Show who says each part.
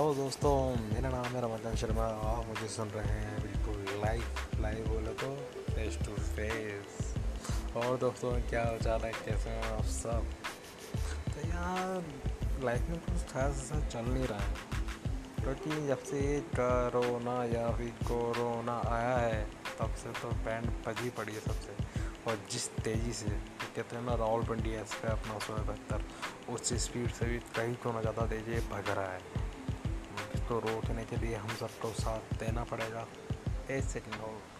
Speaker 1: दोस्तों, मेरा नाम है रमज़ान शर्मा, आप मुझे सुन रहे हैं बिल्कुल लाइव लाइव बोले तो फेस टू फेस और दोस्तों, क्या हाल चाल है? कैसे हैं आप सब? तो यार लाइफ में कुछ खास ऐसा चल नहीं रहा है। क्योंकि तो जब से कोरोना या फिर कोरोना आया है, तब से तो बैंड बजी पड़ी है सबसे। और जिस तेज़ी से, कहते हैं ना, राहुल ट्वेंटी एस अपना सौ बहत्तर उस स्पीड से भी कहीं को ना ज़्यादा तेज़ी भग रहा है। तो रोकने के लिए हम सबको साथ देना पड़ेगा। ऐसे और।